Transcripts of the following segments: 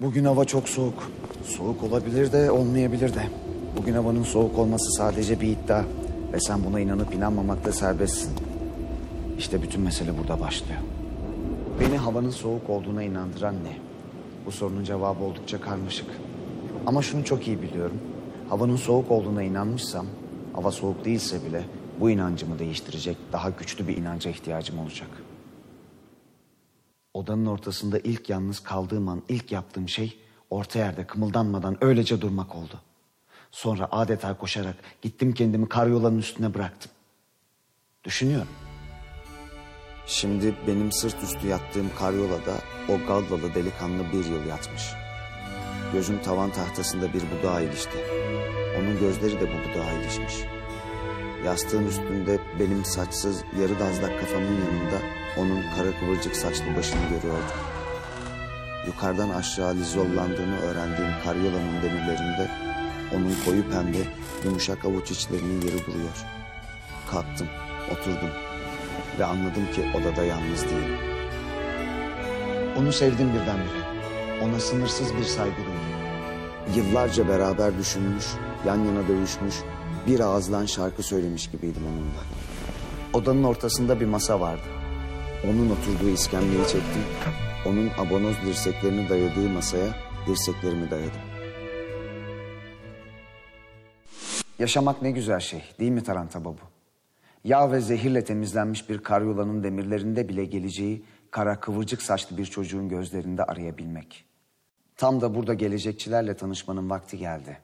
Bugün hava çok soğuk. Soğuk olabilir de olmayabilir de. Bugün havanın soğuk olması sadece bir iddia. Ve sen buna inanıp inanmamakta serbestsin. İşte bütün mesele burada başlıyor. Beni havanın soğuk olduğuna inandıran ne? Bu sorunun cevabı oldukça karmaşık. Ama şunu çok iyi biliyorum. Havanın soğuk olduğuna inanmışsam, hava soğuk değilse bile bu inancımı değiştirecek daha güçlü bir inanca ihtiyacım olacak. Odanın ortasında ilk yalnız kaldığım an ilk yaptığım şey orta yerde kımıldanmadan öylece durmak oldu. Sonra adeta koşarak gittim kendimi karyolanın üstüne bıraktım. Düşünüyorum. Şimdi benim sırt üstü yattığım karyolada o gallalı delikanlı bir yıl yatmış. Gözüm tavan tahtasında bir budağa ilişti. Onun gözleri de bu budağa ilişmiş. Yastığın üstünde benim saçsız yarı dazlak kafamın yanında onun kara kıvırcık saçlı başını görüyordum. Yukarıdan aşağı lizollandığını öğrendiğim karyolanın demirlerinde onun koyu pembe yumuşak avuç içlerinin yeri duruyor. Kalktım, oturdum ve anladım ki odada yalnız değilim. Onu sevdim birdenbire. Ona sınırsız bir saygı duydum. Yıllarca beraber düşünmüş, yan yana dövüşmüş, bir ağızdan şarkı söylemiş gibiydim onunla. Odanın ortasında bir masa vardı. Onun oturduğu iskemleyi çektim. Onun abonoz dirseklerini dayadığı masaya dirseklerimi dayadım. Yaşamak ne güzel şey değil mi Taranta Babu? Yağ ve zehirle temizlenmiş bir karyolanın demirlerinde bile geleceği kara kıvırcık saçlı bir çocuğun gözlerinde arayabilmek. Tam da burada gelecekçilerle tanışmanın vakti geldi.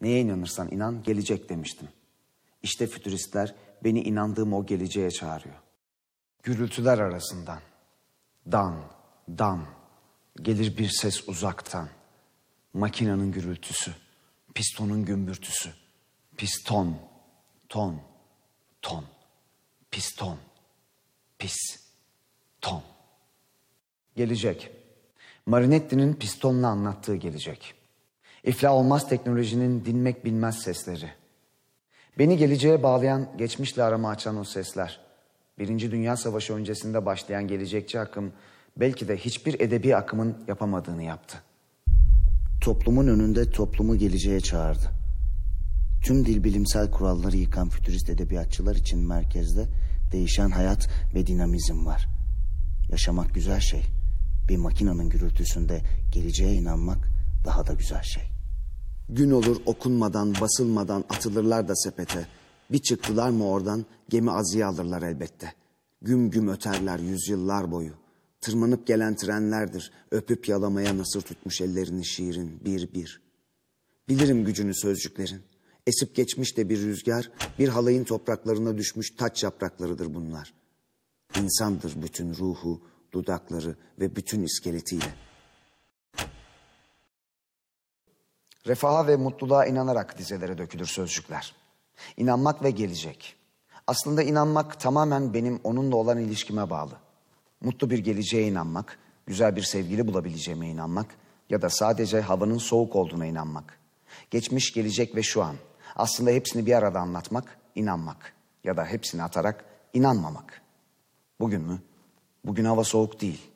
Neye inanırsan inan gelecek demiştim. İşte fütüristler beni inandığım o geleceğe çağırıyor. Gürültüler arasından. Dan, dan. Gelir bir ses uzaktan. Makinenin gürültüsü. Pistonun gümbürtüsü. Piston, ton, ton. Piston, pis, ton. Gelecek. Marinetti'nin pistonla anlattığı gelecek. İflah olmaz teknolojinin dinmek bilmez sesleri. Beni geleceğe bağlayan, geçmişle arama açan o sesler. Birinci Dünya Savaşı öncesinde başlayan gelecekçi akım belki de hiçbir edebi akımın yapamadığını yaptı. Toplumun önünde toplumu geleceğe çağırdı. Tüm dil bilimsel kuralları yıkan fütürist edebiyatçılar için merkezde değişen hayat ve dinamizm var. Yaşamak güzel şey. Bir makinenin gürültüsünde geleceğe inanmak daha da güzel şey. Gün olur okunmadan, basılmadan atılırlar da sepete. Bir çıktılar mı oradan gemi azıya alırlar elbette. Güm güm öterler yüzyıllar boyu. Tırmanıp gelen trenlerdir öpüp yalamaya nasır tutmuş ellerini şiirin bir bir. Bilirim gücünü sözcüklerin. Esip geçmiş de bir rüzgar, bir halayın topraklarına düşmüş taç yapraklarıdır bunlar. İnsandır bütün ruhu, dudakları ve bütün iskeletiyle. Refaha ve mutluluğa inanarak dizelere dökülür sözcükler. İnanmak ve gelecek. Aslında inanmak tamamen benim onunla olan ilişkime bağlı. Mutlu bir geleceğe inanmak, güzel bir sevgili bulabileceğime inanmak ya da sadece havanın soğuk olduğuna inanmak. Geçmiş, gelecek ve şu an. Aslında hepsini bir arada anlatmak, inanmak ya da hepsini atarak inanmamak. Bugün mü? Bugün hava soğuk değil.